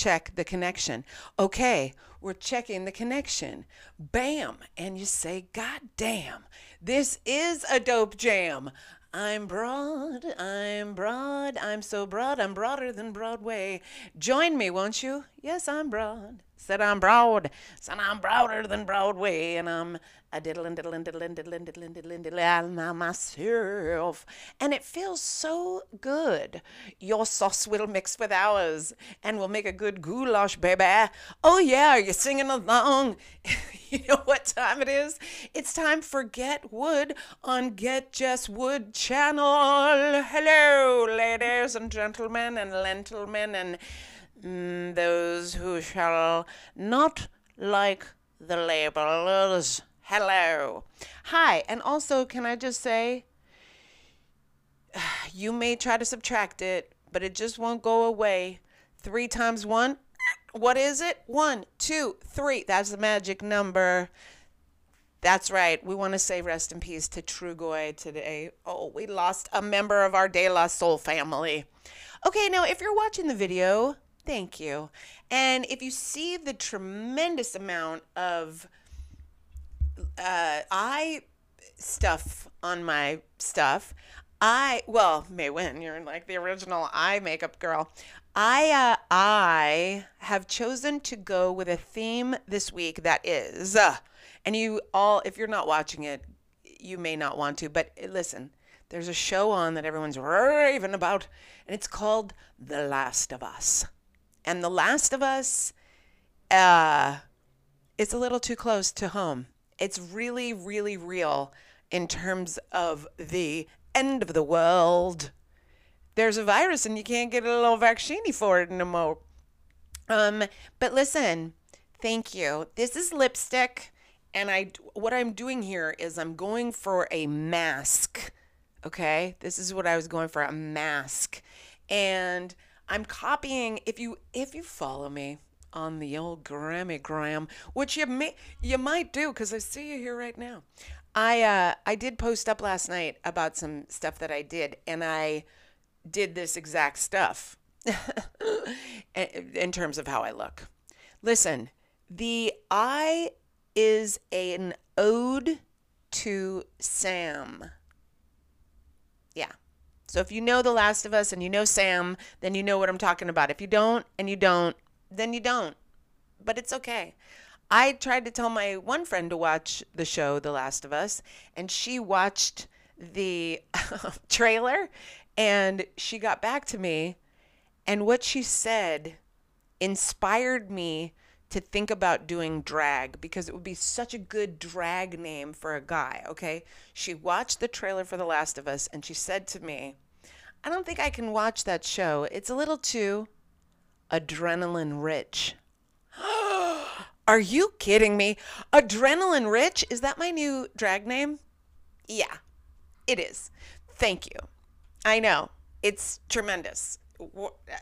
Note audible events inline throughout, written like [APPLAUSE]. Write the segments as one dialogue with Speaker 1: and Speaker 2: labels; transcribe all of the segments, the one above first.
Speaker 1: check the connection. Okay, we're checking the connection. Bam. And you say, God damn, this is a dope jam. I'm broad, I'm broad, I'm so broad, I'm broader than Broadway. Join me, won't you? Yes, I'm broad. Said I'm broad, said I'm broader than Broadway, and I'm a diddlin' diddlin' diddlin' diddlin' diddlin' diddlin' diddlin' myself. And it feels so good. Your sauce will mix with ours, and we'll make a good goulash, baby. Oh yeah, you're singing along. [LAUGHS] you know what time it is? It's time for Get Wood on Get Just Wood channel. Hello, ladies and gentlemen and lentilmen and mm, those who shall not like the labels. Hello. Hi. And also, can I just say, [SIGHS] you may try to subtract it, but it just won't go away. Three times one, [COUGHS] what is it? One, two, three. That's the magic number. That's right. We want to say rest in peace to Trugoy today. Oh, we lost a member of our De La Soul family. Okay, now if you're watching the video, thank you. And if you see the tremendous amount of uh, eye stuff on my stuff. I well, May Win, you're like the original eye makeup girl. I uh, I have chosen to go with a theme this week that is, uh, and you all, if you're not watching it, you may not want to, but listen, there's a show on that everyone's raving about, and it's called The Last of Us, and The Last of Us, uh, it's a little too close to home it's really, really real in terms of the end of the world. There's a virus and you can't get a little vaccine for it no more. Um, but listen, thank you. This is lipstick, and I what I'm doing here is I'm going for a mask. Okay, this is what I was going for a mask, and I'm copying. If you if you follow me, on the old Grammy Gram, which you may you might do because I see you here right now. I uh, I did post up last night about some stuff that I did, and I did this exact stuff [LAUGHS] in terms of how I look. Listen, the eye is an ode to Sam. Yeah. So if you know The Last of Us and you know Sam, then you know what I'm talking about. If you don't and you don't, then you don't. But it's okay. I tried to tell my one friend to watch the show The Last of Us, and she watched the [LAUGHS] trailer and she got back to me. And what she said inspired me to think about doing drag because it would be such a good drag name for a guy, okay? She watched the trailer for The Last of Us and she said to me, I don't think I can watch that show. It's a little too adrenaline rich. [GASPS] Are you kidding me? Adrenaline Rich? Is that my new drag name? Yeah, it is. Thank you. I know. It's tremendous.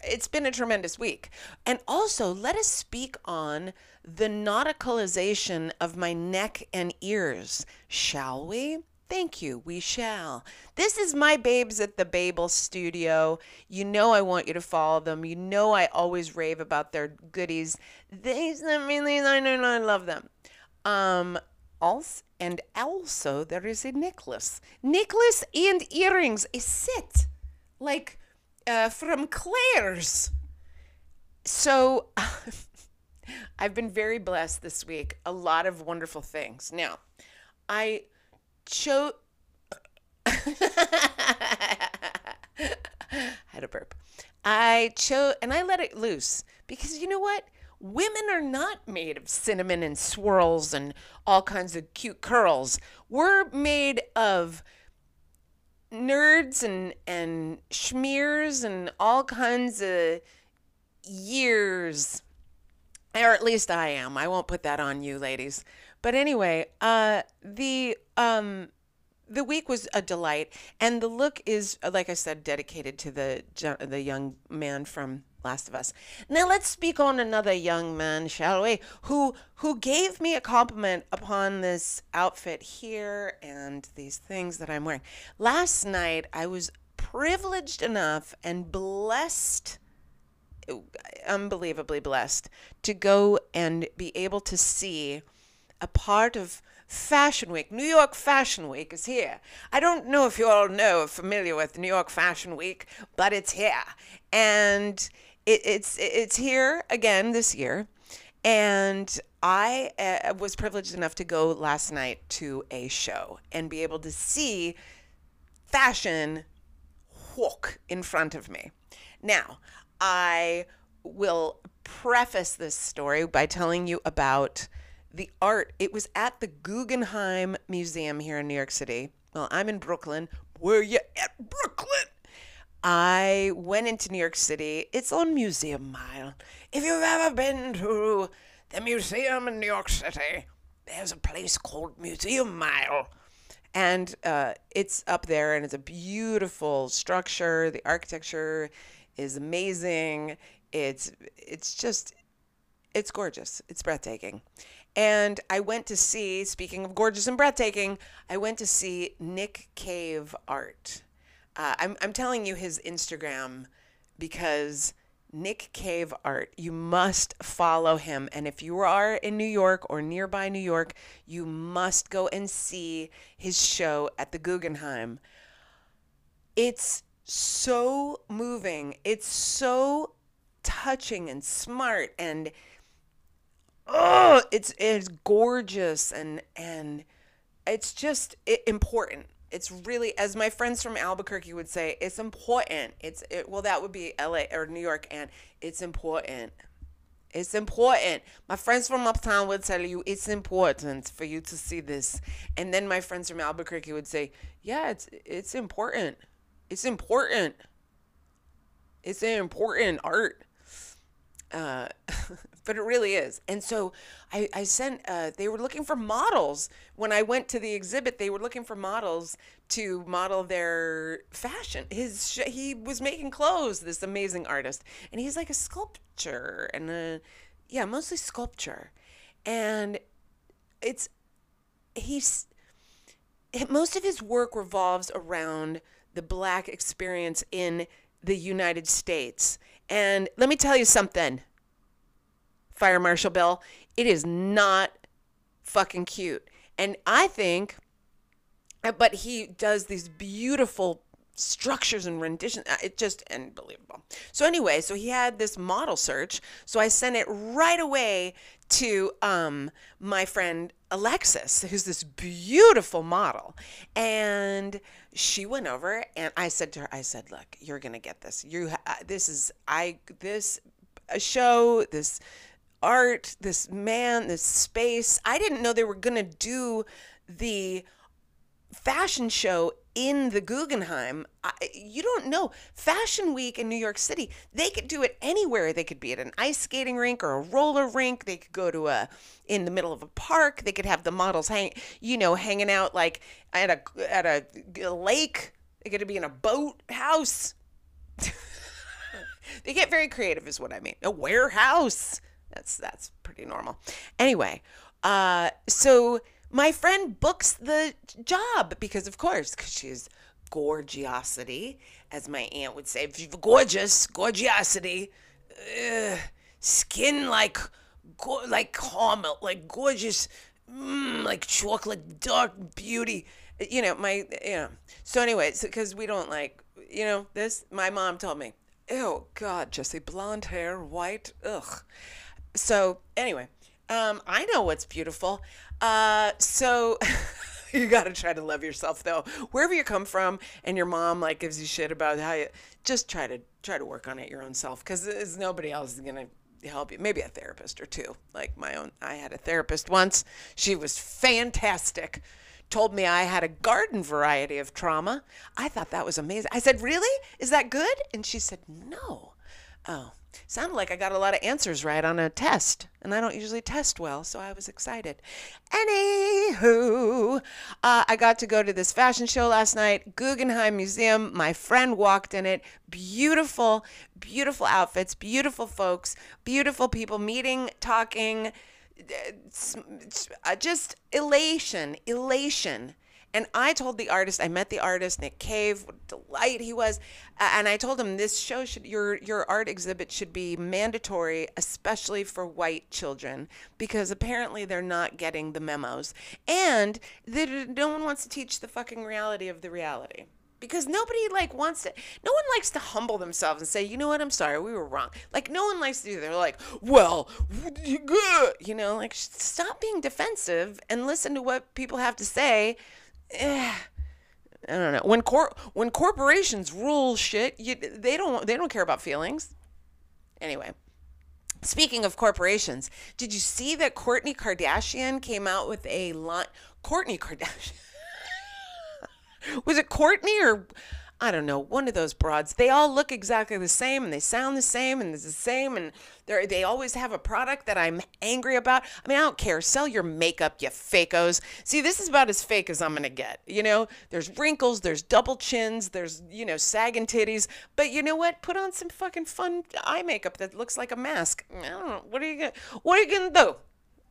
Speaker 1: It's been a tremendous week. And also, let us speak on the nauticalization of my neck and ears, shall we? Thank you. We shall. This is my babes at the Babel Studio. You know I want you to follow them. You know I always rave about their goodies. They sent me these. I know I love them. Um, also, and also there is a necklace. Necklace and earrings. A set, like uh, from Claire's. So. [LAUGHS] I've been very blessed this week. A lot of wonderful things. Now, I chose. [LAUGHS] had a burp. I chose, and I let it loose because you know what? Women are not made of cinnamon and swirls and all kinds of cute curls. We're made of nerds and and schmears and all kinds of years. Or at least I am. I won't put that on you, ladies. But anyway, uh, the um, the week was a delight, and the look is, like I said, dedicated to the the young man from Last of Us. Now let's speak on another young man, shall we? Who who gave me a compliment upon this outfit here and these things that I'm wearing. Last night I was privileged enough and blessed unbelievably blessed to go and be able to see a part of Fashion Week. New York Fashion Week is here. I don't know if you all know, or familiar with New York Fashion Week, but it's here. And it, it's it's here again this year. And I uh, was privileged enough to go last night to a show and be able to see fashion walk in front of me. Now, I will preface this story by telling you about the art. It was at the Guggenheim Museum here in New York City. Well, I'm in Brooklyn. Where you at, Brooklyn? I went into New York City. It's on Museum Mile. If you've ever been to the museum in New York City, there's a place called Museum Mile. And uh, it's up there, and it's a beautiful structure. The architecture is amazing. It's it's just it's gorgeous. It's breathtaking. And I went to see, speaking of gorgeous and breathtaking, I went to see Nick Cave art. Uh, I'm, I'm telling you his Instagram because Nick Cave art, you must follow him. And if you are in New York or nearby New York, you must go and see his show at the Guggenheim. It's so moving. It's so touching and smart and oh, it's it's gorgeous and and it's just important. It's really, as my friends from Albuquerque would say, it's important. It's it, well, that would be L.A. or New York, and it's important. It's important. My friends from uptown would tell you it's important for you to see this, and then my friends from Albuquerque would say, "Yeah, it's it's important. It's important. It's an important art." Uh, [LAUGHS] but it really is. And so I, I sent, uh, they were looking for models. When I went to the exhibit, they were looking for models to model their fashion. His, sh- he was making clothes, this amazing artist. And he's like a sculptor and a, yeah, mostly sculpture. And it's, he's, most of his work revolves around the black experience in the United States. And let me tell you something Fire Marshal Bill. It is not fucking cute. And I think, but he does these beautiful structures and renditions. Uh, it just unbelievable. So anyway, so he had this model search. So I sent it right away to um, my friend Alexis, who's this beautiful model, and she went over and I said to her, I said, "Look, you're gonna get this. You, uh, this is I this show this." art, this man, this space. I didn't know they were to do the fashion show in the Guggenheim. I, you don't know. Fashion Week in New York City, they could do it anywhere. They could be at an ice skating rink or a roller rink. They could go to a in the middle of a park. They could have the models hang, you know, hanging out like at a at a, a lake. They could be in a boat house. [LAUGHS] they get very creative, is what I mean. A warehouse. That's that's pretty normal. Anyway, uh, so my friend books the job because, of course, because she's gorgeosity, as my aunt would say, If you're gorgeous, gorgeosity, skin like, go- like caramel, like gorgeous, mm, like chocolate, dark beauty. You know, my, you know. So, anyways, because we don't like, you know, this, my mom told me, oh, God, Jesse, blonde hair, white, ugh. So anyway, um, I know what's beautiful. Uh, so [LAUGHS] you got to try to love yourself though. Wherever you come from, and your mom like gives you shit about how you just try to try to work on it your own self because nobody else is gonna help you. Maybe a therapist or two. Like my own, I had a therapist once. She was fantastic. Told me I had a garden variety of trauma. I thought that was amazing. I said, "Really? Is that good?" And she said, "No." Oh, sounded like I got a lot of answers right on a test, and I don't usually test well, so I was excited. Anywho, uh, I got to go to this fashion show last night, Guggenheim Museum. My friend walked in it. Beautiful, beautiful outfits, beautiful folks, beautiful people meeting, talking, uh, just elation, elation. And I told the artist, I met the artist, Nick Cave, what a delight he was. And I told him this show should, your, your art exhibit should be mandatory, especially for white children, because apparently they're not getting the memos. And no one wants to teach the fucking reality of the reality because nobody like wants to no one likes to humble themselves and say you know what i'm sorry we were wrong like no one likes to do that. they're like well you know like stop being defensive and listen to what people have to say eh, i don't know when cor- when corporations rule shit you, they don't they don't care about feelings anyway Speaking of corporations, did you see that Kourtney Kardashian came out with a line? Kourtney Kardashian. [LAUGHS] was it Courtney or I don't know, one of those broads. They all look exactly the same and they sound the same and it's the same and they they always have a product that I'm angry about. I mean, I don't care. Sell your makeup, you fakos. See, this is about as fake as I'm going to get. You know, there's wrinkles, there's double chins, there's, you know, sagging titties. But you know what? Put on some fucking fun eye makeup that looks like a mask. I don't know. What are you going to What are you going to do?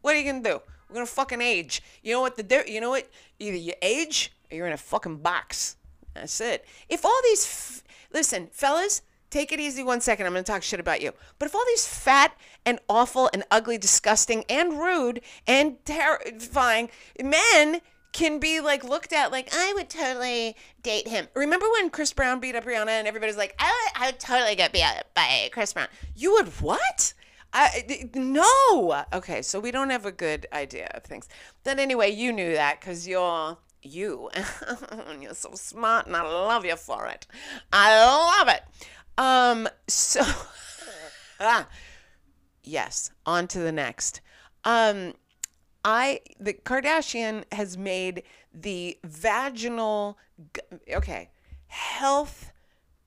Speaker 1: What are you going to do? We're going to fucking age. You know what the you know what? Either you age or you're in a fucking box. That's it. If all these, f- listen, fellas, take it easy one second. I'm going to talk shit about you. But if all these fat and awful and ugly, disgusting and rude and terrifying men can be like looked at like I would totally date him. Remember when Chris Brown beat up Rihanna and everybody's like, I would, I would totally get beat up by Chris Brown. You would what? I, no. Okay, so we don't have a good idea of things. Then anyway, you knew that because you're you. and [LAUGHS] You're so smart and I love you for it. I love it. Um, so, [LAUGHS] ah, yes, on to the next. Um, I, the Kardashian has made the vaginal, okay, health,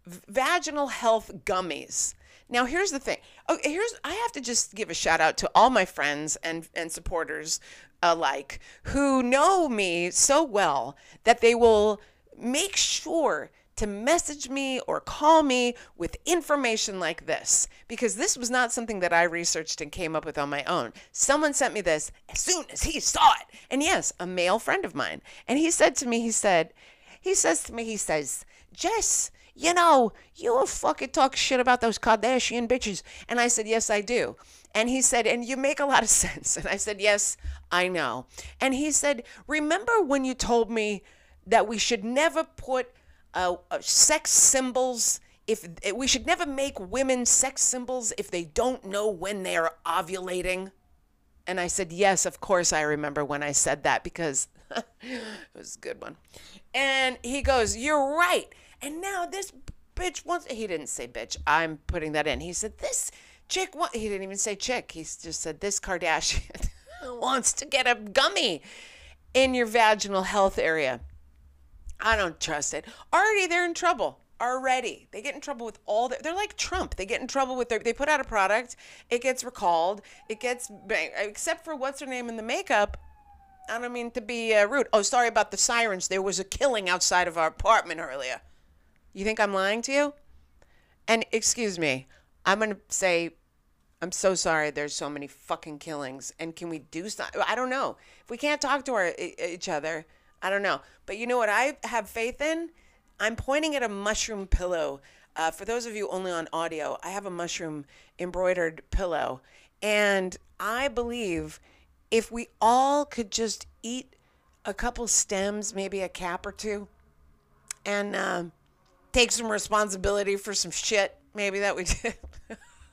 Speaker 1: vaginal health gummies. Now here's the thing. Oh, here's I have to just give a shout out to all my friends and and supporters alike who know me so well that they will make sure to message me or call me with information like this because this was not something that I researched and came up with on my own. Someone sent me this as soon as he saw it. And yes, a male friend of mine. And he said to me, he said, he says to me, he says, Jess, you know, you fucking talk shit about those Kardashian bitches. And I said, yes, I do. And he said, and you make a lot of [LAUGHS] sense. And I said, yes, I know. And he said, remember when you told me that we should never put uh, uh, sex symbols if we should never make women sex symbols if they don't know when they're ovulating? And I said, yes, of course I remember when I said that because [LAUGHS] it was a good one. And he goes, you're right. And now this bitch wants, he didn't say bitch, I'm putting that in. He said, this chick, what? he didn't even say chick. He just said, this Kardashian [LAUGHS] wants to get a gummy in your vaginal health area. I don't trust it. Already they're in trouble. Already. They get in trouble with all the, they're like Trump. They get in trouble with their, they put out a product, it gets recalled, it gets, except for what's her name in the makeup. I don't mean to be uh, rude. Oh, sorry about the sirens. There was a killing outside of our apartment earlier. You think I'm lying to you? And excuse me, I'm going to say, I'm so sorry there's so many fucking killings. And can we do something? I don't know. If we can't talk to our, each other, I don't know. But you know what I have faith in? I'm pointing at a mushroom pillow. Uh, for those of you only on audio, I have a mushroom embroidered pillow. And I believe if we all could just eat a couple stems, maybe a cap or two, and uh, take some responsibility for some shit maybe that we did.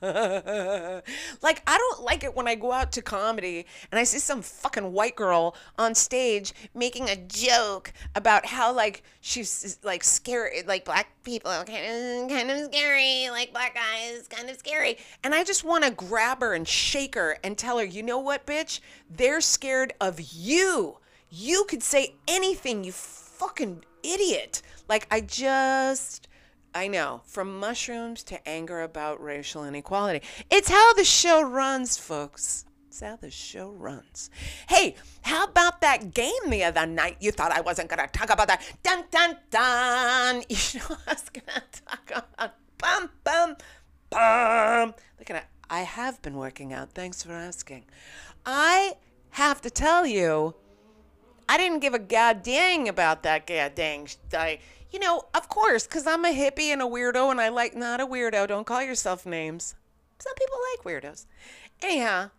Speaker 1: [LAUGHS] like I don't like it when I go out to comedy and I see some fucking white girl on stage making a joke about how like she's like scary like black people kind of kind of scary like black guys kind of scary. And I just want to grab her and shake her and tell her you know what bitch? They're scared of you. You could say anything you fucking idiot like I just I know. From mushrooms to anger about racial inequality. It's how the show runs, folks. It's how the show runs. Hey, how about that game the other night? You thought I wasn't going to talk about that. Dun, dun, dun. [LAUGHS] You know, I was going to talk about bum, bum, bum. Look at it. I have been working out. Thanks for asking. I have to tell you, I didn't give a god dang about that god dang. I, you know, of course, because I'm a hippie and a weirdo, and I like not a weirdo. Don't call yourself names. Some people like weirdos. Anyhow,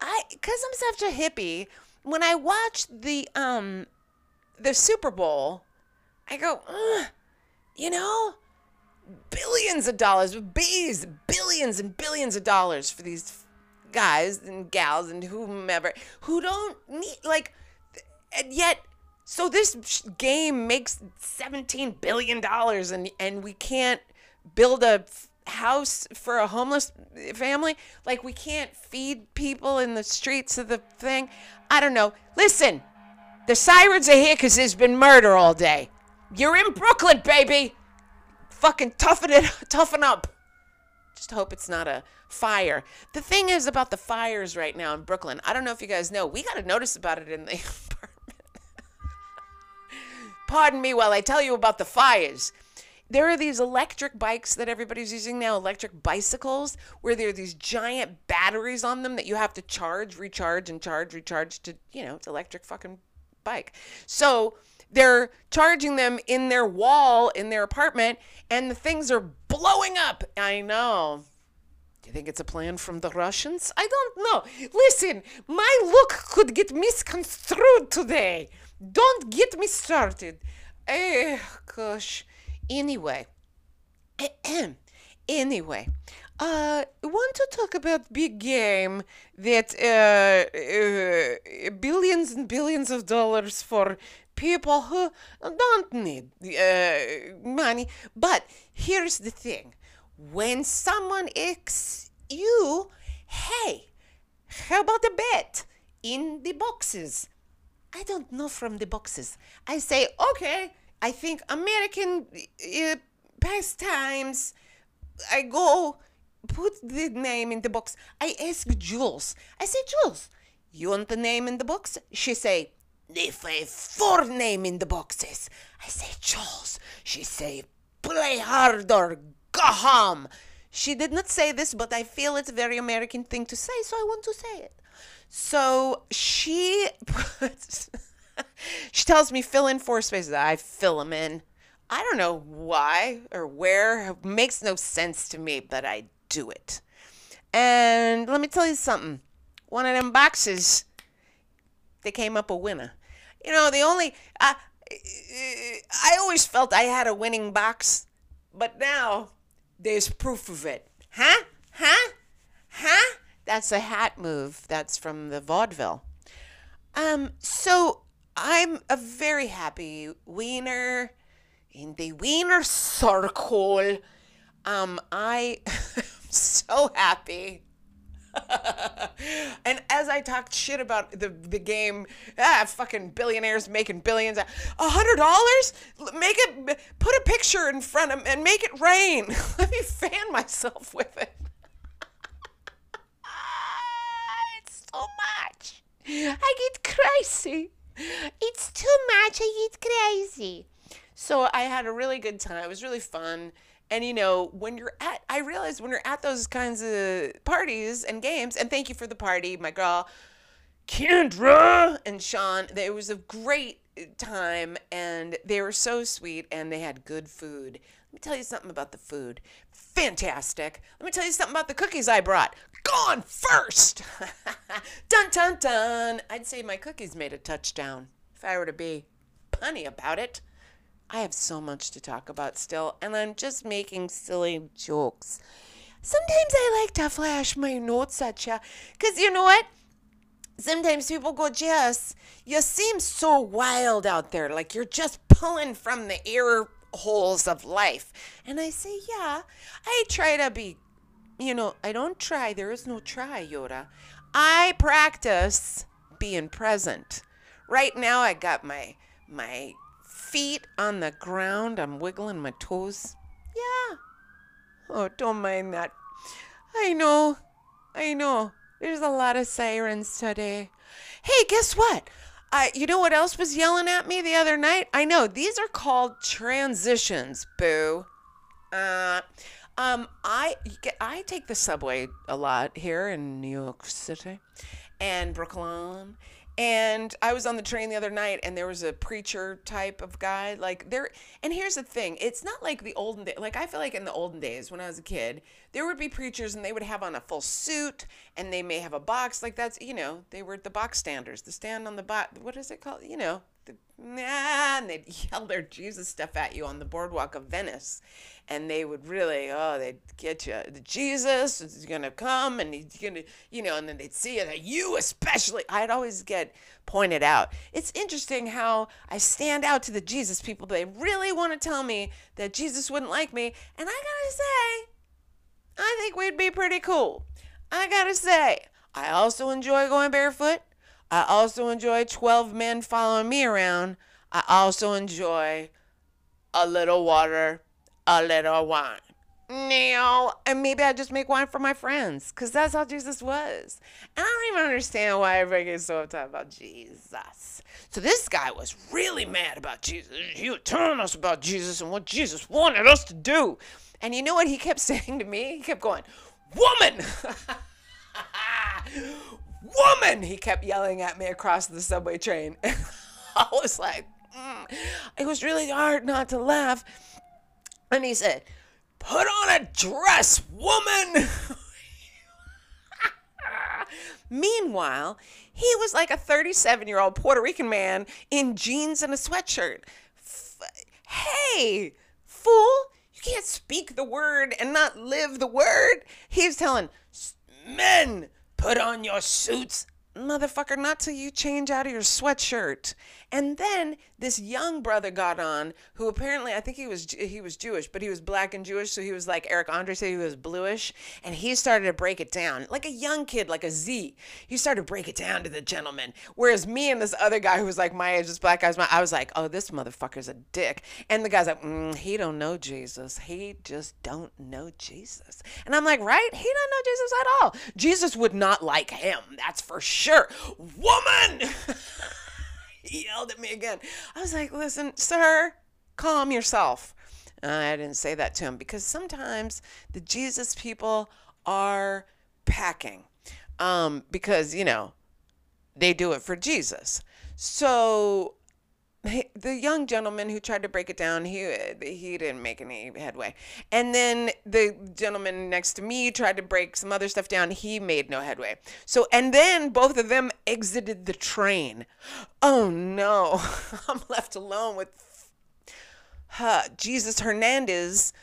Speaker 1: I because I'm such a hippie. When I watch the um the Super Bowl, I go, you know, billions of dollars, bees, billions and billions of dollars for these guys and gals and whomever who don't need like, and yet. So this game makes 17 billion dollars and and we can't build a house for a homeless family? Like we can't feed people in the streets of the thing? I don't know. Listen the sirens are here because there's been murder all day. You're in brooklyn baby! Fucking toughen it [LAUGHS] toughen up. Just hope it's not a fire. The thing is about the fires right now in brooklyn i don't know if you guys know we got a notice about it in the [LAUGHS] pardon me while i tell you about the fires there are these electric bikes that everybody's using now, electric bicycles, where there are these giant batteries on them that you have to charge, recharge, and charge, recharge to, you know, it's electric fucking bike. So they're charging them in their wall in their apartment, and the things are blowing up. I know. Do you think it's a plan from the Russians? I don't know. Listen, my look could get misconstrued today. Don't get me started. Eh, gosh. Anyway, [CLEARS THROAT] anyway, uh, I want to talk about big game that uh, uh, billions and billions of dollars for people who don't need uh, money. But here's the thing: when someone asks you, "Hey, how about a bet in the boxes?" I don't know from the boxes. I say, "Okay." I think American uh, pastimes. I go put the name in the box. I ask Jules. I say, Jules, you want the name in the box? She say, if I four name in the boxes. I say, Jules. She say, play harder, go home. She did not say this, but I feel it's a very American thing to say, so I want to say it. So she [LAUGHS] puts she tells me fill in four spaces. I fill them in. I don't know why or where. It makes no sense to me, but I do it. And let me tell you something. One of them boxes, they came up a winner. You know, the only I, I always felt I had a winning box, but now there's proof of it. Huh? Huh? Huh? That's a hat move. That's from the vaudeville. Um, so I'm a very happy wiener in the wiener circle. Um, I [LAUGHS] am so happy. [LAUGHS] and as I talked shit about the the game, ah, fucking billionaires making billions, a hundred dollars, make it, put a picture in front of and make it rain. [LAUGHS] Let me fan myself with it. it's so much. I get crazy. It's too much. I get crazy. So I had a really good time. It was really fun. And you know, when you're at, I realized when you're at those kinds of parties and games, and thank you for the party, my girl, Kendra and Sean. It was a great time, and they were so sweet, and they had good food. Let me tell you something about the food. Fantastic. Let me tell you something about the cookies I brought gone first. [LAUGHS] dun dun dun. I'd say my cookies made a touchdown if I were to be punny about it. I have so much to talk about still, and I'm just making silly jokes. Sometimes I like to flash my notes at you, because you know what? Sometimes people go, Jess, you seem so wild out there, like you're just pulling from the air holes of life. And I say, yeah, I try to be you know, I don't try. There is no try, Yoda. I practice being present. Right now, I got my my feet on the ground. I'm wiggling my toes. Yeah. Oh, don't mind that. I know. I know. There's a lot of sirens today. Hey, guess what? I, you know what else was yelling at me the other night? I know these are called transitions, boo. Uh, um, I I take the subway a lot here in New York City, and Brooklyn, And I was on the train the other night and there was a preacher type of guy. Like there and here's the thing, it's not like the olden day. like I feel like in the olden days when I was a kid, there would be preachers and they would have on a full suit and they may have a box like that's you know, they were the box standers, the stand on the box what is it called? You know, nah, and they'd [LAUGHS] yell their Jesus stuff at you on the boardwalk of Venice. And they would really, oh, they'd get you. Jesus is going to come and he's going to, you know, and then they'd see that you especially. I'd always get pointed out. It's interesting how I stand out to the Jesus people. They really want to tell me that Jesus wouldn't like me. And I got to say, I think we'd be pretty cool. I got to say, I also enjoy going barefoot. I also enjoy 12 men following me around. I also enjoy a little water, a little wine. Now, and maybe I just make wine for my friends because that's how Jesus was. And I don't even understand why everybody gets so upset about Jesus. So this guy was really mad about Jesus. He was telling us about Jesus and what Jesus wanted us to do. And you know what he kept [LAUGHS] saying to me? He kept going, Woman! [LAUGHS] Woman! He kept yelling at me across the subway train. [LAUGHS] I was like, mm. it was really hard not to laugh. And he said, Put on a dress, woman! [LAUGHS] Meanwhile, he was like a 37 year old Puerto Rican man in jeans and a sweatshirt. F- hey, fool, you can't speak the word and not live the word. He was telling men, put on your suits motherfucker, not till you change out of your sweatshirt. And then this young brother got on, who apparently I think he was he was Jewish, but he was black and Jewish, so he was like Eric Andre said he was bluish, and he started to break it down like a young kid, like a Z. He started to break it down to the gentleman. Whereas me and this other guy who was like my age, this black guy's my, I was like, oh, this motherfucker's a dick. And the guy's like, mm, he don't know Jesus. He just don't know Jesus. And I'm like, right? He don't know Jesus at all. Jesus would not like him. That's for sure. Woman. [LAUGHS] he yelled at me again. I was like, listen, sir, calm yourself. I didn't say that to him because sometimes the Jesus people are packing um, because, you know, they do it for Jesus. So the young gentleman who tried to break it down, he he didn't make any headway. And then the gentleman next to me tried to break some other stuff down. He made no headway. So and then both of them exited the train. Oh no, [LAUGHS] I'm left alone with uh, Jesus Hernandez,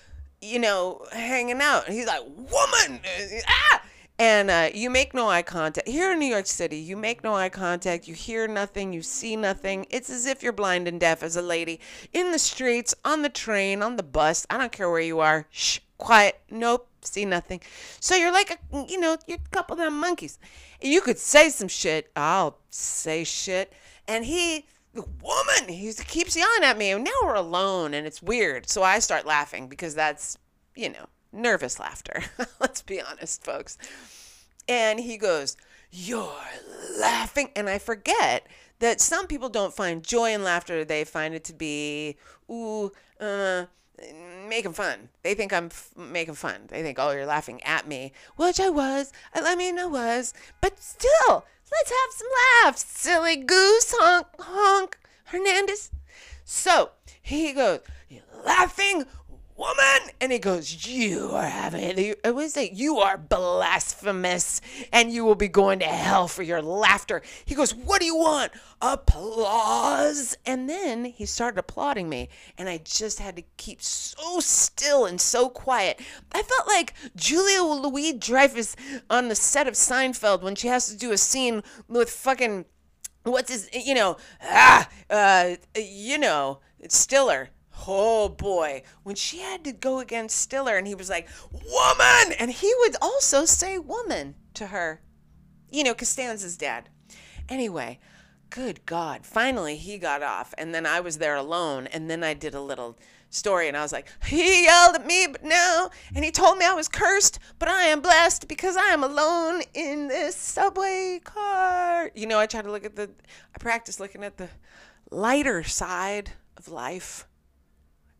Speaker 1: you know, hanging out. And He's like, "Woman, ah!" And uh, you make no eye contact. Here in New York City, you make no eye contact. You hear nothing. You see nothing. It's as if you're blind and deaf as a lady in the streets, on the train, on the bus. I don't care where you are. Shh, quiet. Nope, see nothing. So you're like a, you know, you're a couple of them monkeys. You could say some shit. I'll say shit. And he, the woman, he keeps yelling at me. And now we're alone, and it's weird. So I start laughing because that's, you know, nervous laughter. [LAUGHS] Let's be honest, folks. And he goes, You're laughing. And I forget that some people don't find joy in laughter. They find it to be, ooh, uh, making fun. They think I'm f- making fun. They think, oh, you're laughing at me, which I was. I mean, I was. But still, let's have some laughs, silly goose, honk, honk, Hernandez. So he goes, you're laughing woman? And he goes you are having i would say you are blasphemous and you will be going to hell for your laughter. He goes what do you want? Applause? And then he started applauding me and i just had to keep so still and so quiet. I felt like julia louis dreyfus on the set of seinfeld when she has to do a scene with fucking what's his you know ah uh you know stiller Oh boy, when she had to go against Stiller and he was like, woman! And he would also say woman to her. You know, Costanza's dad. Anyway, good God. Finally, he got off. And then I was there alone. And then I did a little story and I was like, he yelled at me, but no. And he told me I was cursed, but I am blessed because I am alone in this subway car. You know, I try to look at the, I practice looking at the lighter side of life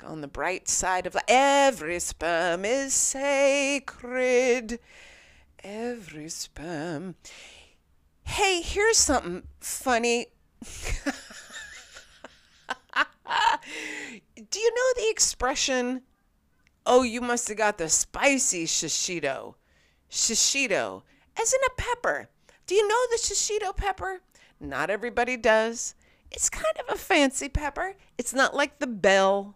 Speaker 1: on the bright side of life. every sperm is sacred. Every sperm. Hey, here's something funny. [LAUGHS] Do you know the expression, oh, you must have got the spicy shishito? Shishito, as in a pepper. Do you know the shishito pepper? Not everybody does. It's kind of a fancy pepper. It's not like the bell.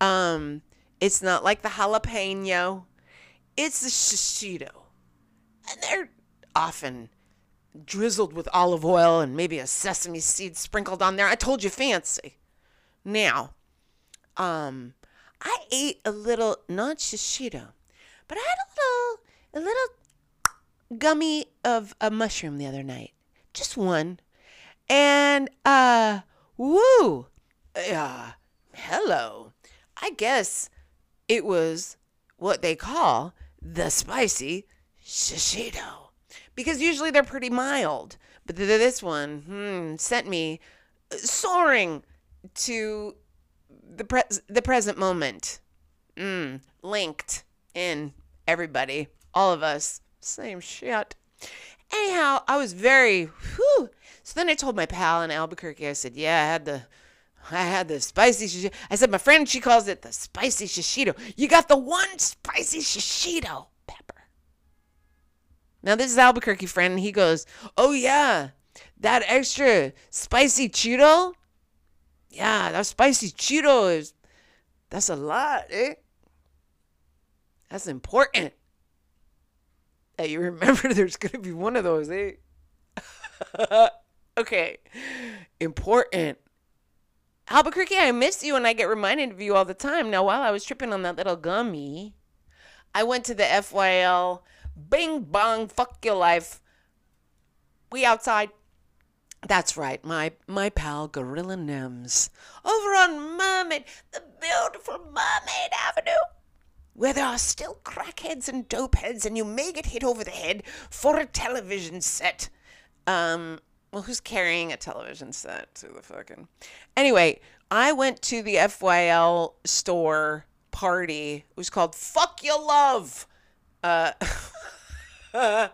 Speaker 1: Um, it's not like the jalapeno. It's the shishito. And they're often drizzled with olive oil and maybe a sesame seed sprinkled on there. I told you fancy. Now, um, I ate a little not shishito, but I had a little a little gummy of a mushroom the other night. Just one. And uh woo. Uh hello. I guess it was what they call the spicy shishito. Because usually they're pretty mild. But this one hmm, sent me soaring to the pre- the present moment. Mm, linked in everybody, all of us, same shit. Anyhow, I was very whew. So then I told my pal in Albuquerque. I said, "Yeah, I had the." I had the spicy shishito. I said, my friend, she calls it the spicy shishito. You got the one spicy shishito pepper. Now, this is Albuquerque friend, he goes, Oh, yeah, that extra spicy Cheeto? Yeah, that spicy Cheeto is, that's a lot, eh? That's important. That you remember [LAUGHS] there's going to be one of those, eh? [LAUGHS] okay. Important. Albuquerque, I miss you and I get reminded of you all the time. Now, while I was tripping on that little gummy, I went to the FYL. Bing bong, fuck your life. We outside. That's right, my my pal Gorilla Nems. over on Mermaid, the beautiful Mermaid Avenue, where there are still crackheads and dopeheads, and you may get hit over the head for a television set. Um, well, who's carrying a television set to the fucking? Anyway, I went to the FYL store party. It was called "Fuck Your Love." Uh, [LAUGHS]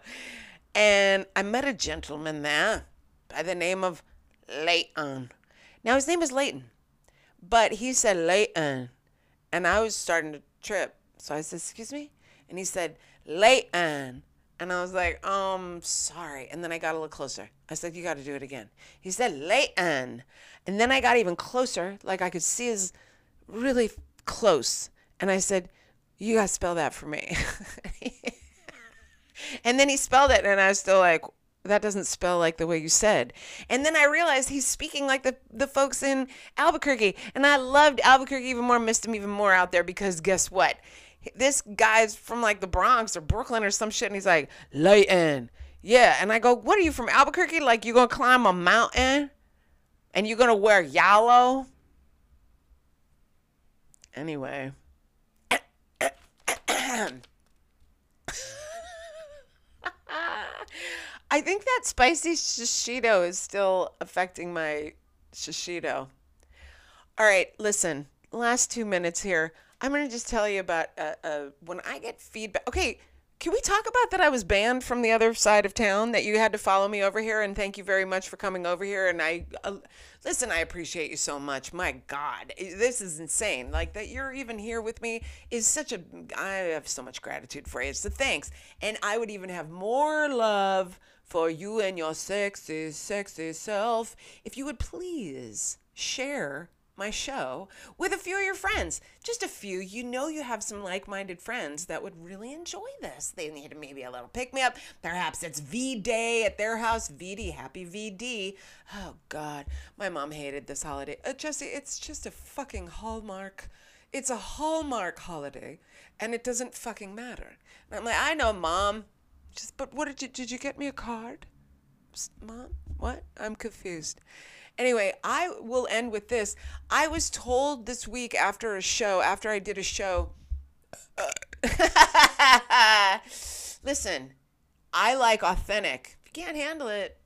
Speaker 1: and I met a gentleman there by the name of Leighton. Now his name is Leighton, but he said Leighton, and I was starting to trip. So I said, "Excuse me," and he said Leighton, and I was like, "Um, sorry." And then I got a little closer. I said, "You got to do it again." He said Leighton, and then I got even closer, like I could see his really close, and I said, "You got to spell that for me." [LAUGHS] and then he spelled it, and I was still like, that doesn't spell like the way you said. And then I realized he's speaking like the, the folks in Albuquerque. And I loved Albuquerque even more, missed him even more out there because guess what? This guy's from like the Bronx or Brooklyn or some shit. And he's like, Leighton. Yeah. And I go, what are you from Albuquerque? Like you're going to climb a mountain and you're going to wear yellow? Anyway. [LAUGHS] I think that spicy shishito is still affecting my shishito. All right, listen. Last two minutes here. I'm going to just tell you about uh, uh, when I get feedback. Okay, can we talk about that I was banned from the other side of town, that you had to follow me over here, and thank you very much for coming over here. And I, uh, listen, I appreciate you so much. My God, this is insane. Like that you're even here with me is such a, I have so much gratitude for you. So thanks. And I would even have more love for you and your sexy, sexy self if you would please share my show with a few of your friends. Just a few. You know you have some like-minded friends that would really enjoy this. They need maybe a little pick-me-up. Perhaps it's V-Day at their house. VD, happy VD. Oh God, my mom hated this holiday. Uh, Jesse, it's just a fucking hallmark. It's a hallmark holiday, and it doesn't fucking matter. And I'm like, I know, mom. Just, but what did you did you get me a card, mom? What? I'm confused. Anyway, I will end with this. I was told this week after a show, after I did a show. Uh, [LAUGHS] listen, I like authentic. If you can't handle it,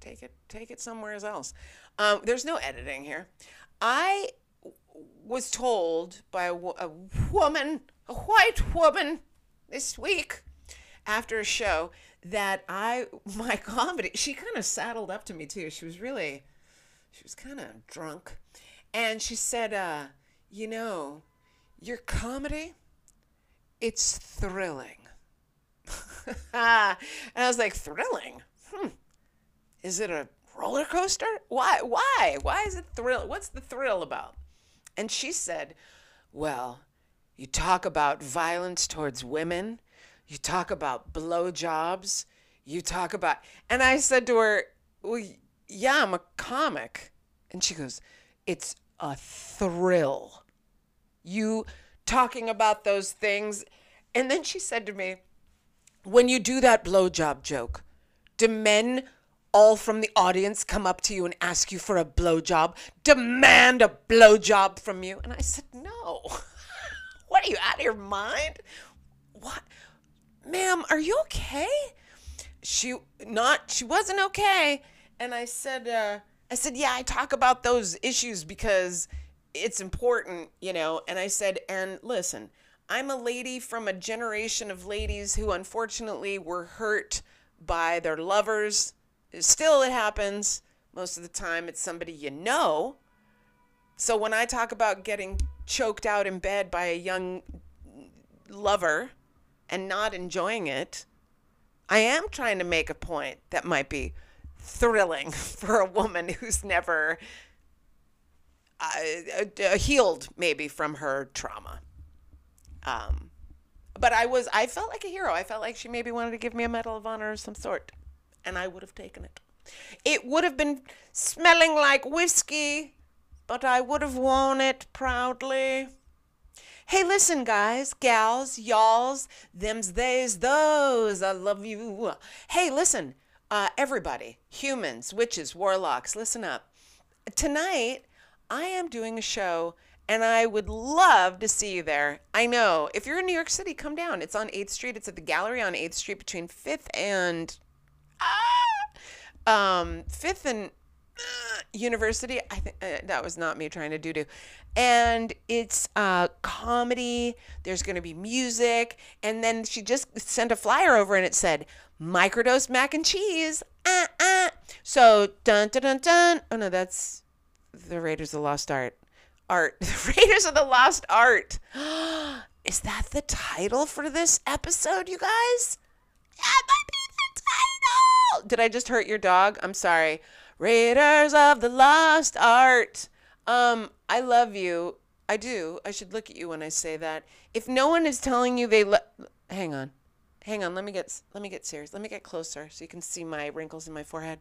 Speaker 1: take it take it somewhere else. Um, there's no editing here. I was told by a, a woman, a white woman, this week after a show that I [LAUGHS] my comedy. She kind of saddled up to me too. She was really, she was kind of drunk, and she said, uh, "You know, your comedy, it's thrilling." [LAUGHS] and I was like, "Thrilling? Hmm. Is it a roller coaster? Why? Why? Why is it thrill? What's the thrill about?" And she said, "Well." You talk about violence towards women. You talk about blowjobs. You talk about. And I said to her, Well, yeah, I'm a comic. And she goes, It's a thrill. You talking about those things. And then she said to me, When you do that blowjob joke, do men all from the audience come up to you and ask you for a blowjob? Demand a blowjob from you? And I said, No. [LAUGHS] What are you out of your mind? What? Ma'am, are you okay? She not she wasn't okay. And I said uh I said, "Yeah, I talk about those issues because it's important, you know." And I said, "And listen, I'm a lady from a generation of ladies who unfortunately were hurt by their lovers. Still it happens. Most of the time it's somebody you know. So when I talk about getting choked out in bed by a young lover and not enjoying it, I am trying to make a point that might be thrilling [LAUGHS] for a woman who's never uh, uh, healed maybe from her trauma. Um, but I was I felt like a hero. I felt like she maybe wanted to give me a medal of honor of some sort, and I would have taken it. It would have been smelling like whiskey but I would have worn it proudly. Hey, listen, guys, gals, y'alls, them's, theys, those, I love you. Hey, listen, uh, everybody, humans, witches, warlocks, listen up. Tonight, I am doing a show and I would love to see you there. I know. If you're in New York City, come down. It's on 8th Street. It's at the gallery on 8th Street between 5th and ah, um, 5th and University. I think uh, that was not me trying to do do. And it's uh, comedy. There's going to be music, and then she just sent a flyer over, and it said microdose mac and cheese. Uh, uh. So dun dun dun dun. Oh no, that's the Raiders of the Lost Art. Art. [LAUGHS] The Raiders of the Lost Art. [GASPS] Is that the title for this episode, you guys? That might be the title. Did I just hurt your dog? I'm sorry. Raiders of the Lost Art. Um, I love you. I do. I should look at you when I say that. If no one is telling you they le- hang on. Hang on. Let me get let me get serious. Let me get closer so you can see my wrinkles in my forehead.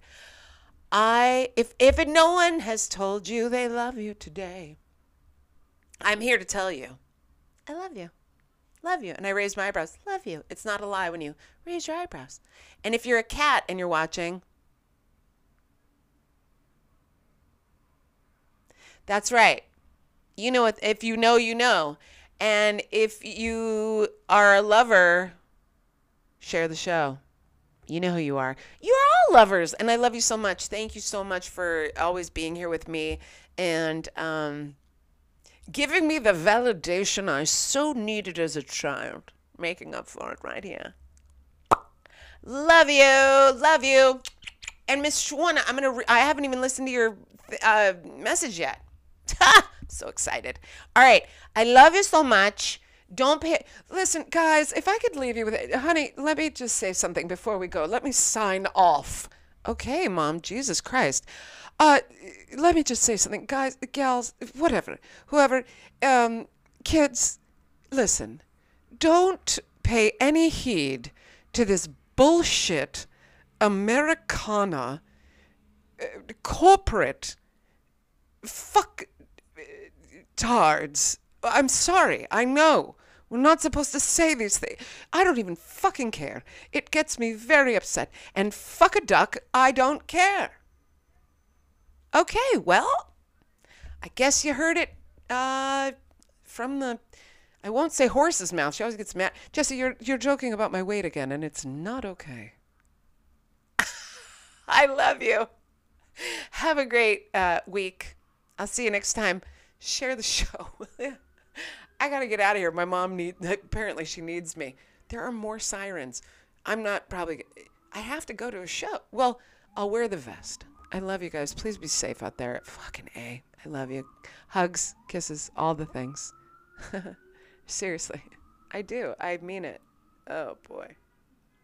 Speaker 1: I if if no one has told you they love you today, I'm here to tell you. I love you. Love you. And I raise my eyebrows. Love you. It's not a lie when you raise your eyebrows. And if you're a cat and you're watching, That's right. You know, if you know, you know. And if you are a lover, share the show. You know who you are. You're all lovers, and I love you so much. Thank you so much for always being here with me and um, giving me the validation I so needed as a child. Making up for it right here. Love you, love you. And Miss Shwana, I'm gonna. Re- I haven't even listened to your uh, message yet. [LAUGHS] so excited. All right. I love you so much. Don't pay. Listen, guys, if I could leave you with it, honey, let me just say something before we go. Let me sign off. Okay, mom, Jesus Christ. Uh, let me just say something, guys, gals, whatever, whoever, um, kids, listen, don't pay any heed to this bullshit Americana uh, corporate fuck tards. I'm sorry. I know. We're not supposed to say these things. I don't even fucking care. It gets me very upset. And fuck a duck, I don't care. Okay, well, I guess you heard it uh, from the. I won't say horse's mouth. She always gets mad. Jesse, you're you're joking about my weight again, and it's not okay. [LAUGHS] I love you. Have a great uh, week. I'll see you next time share the [LAUGHS] show. I got to get out of here. My mom need [LAUGHS] apparently she needs me. There are more sirens. I'm not probably. I have to go to a show. Well, I'll wear the vest. I love you guys. Please be safe out there. Fucking A. I love you. Hugs, kisses, all the things. [LAUGHS] Seriously. I do. I mean it. Oh boy.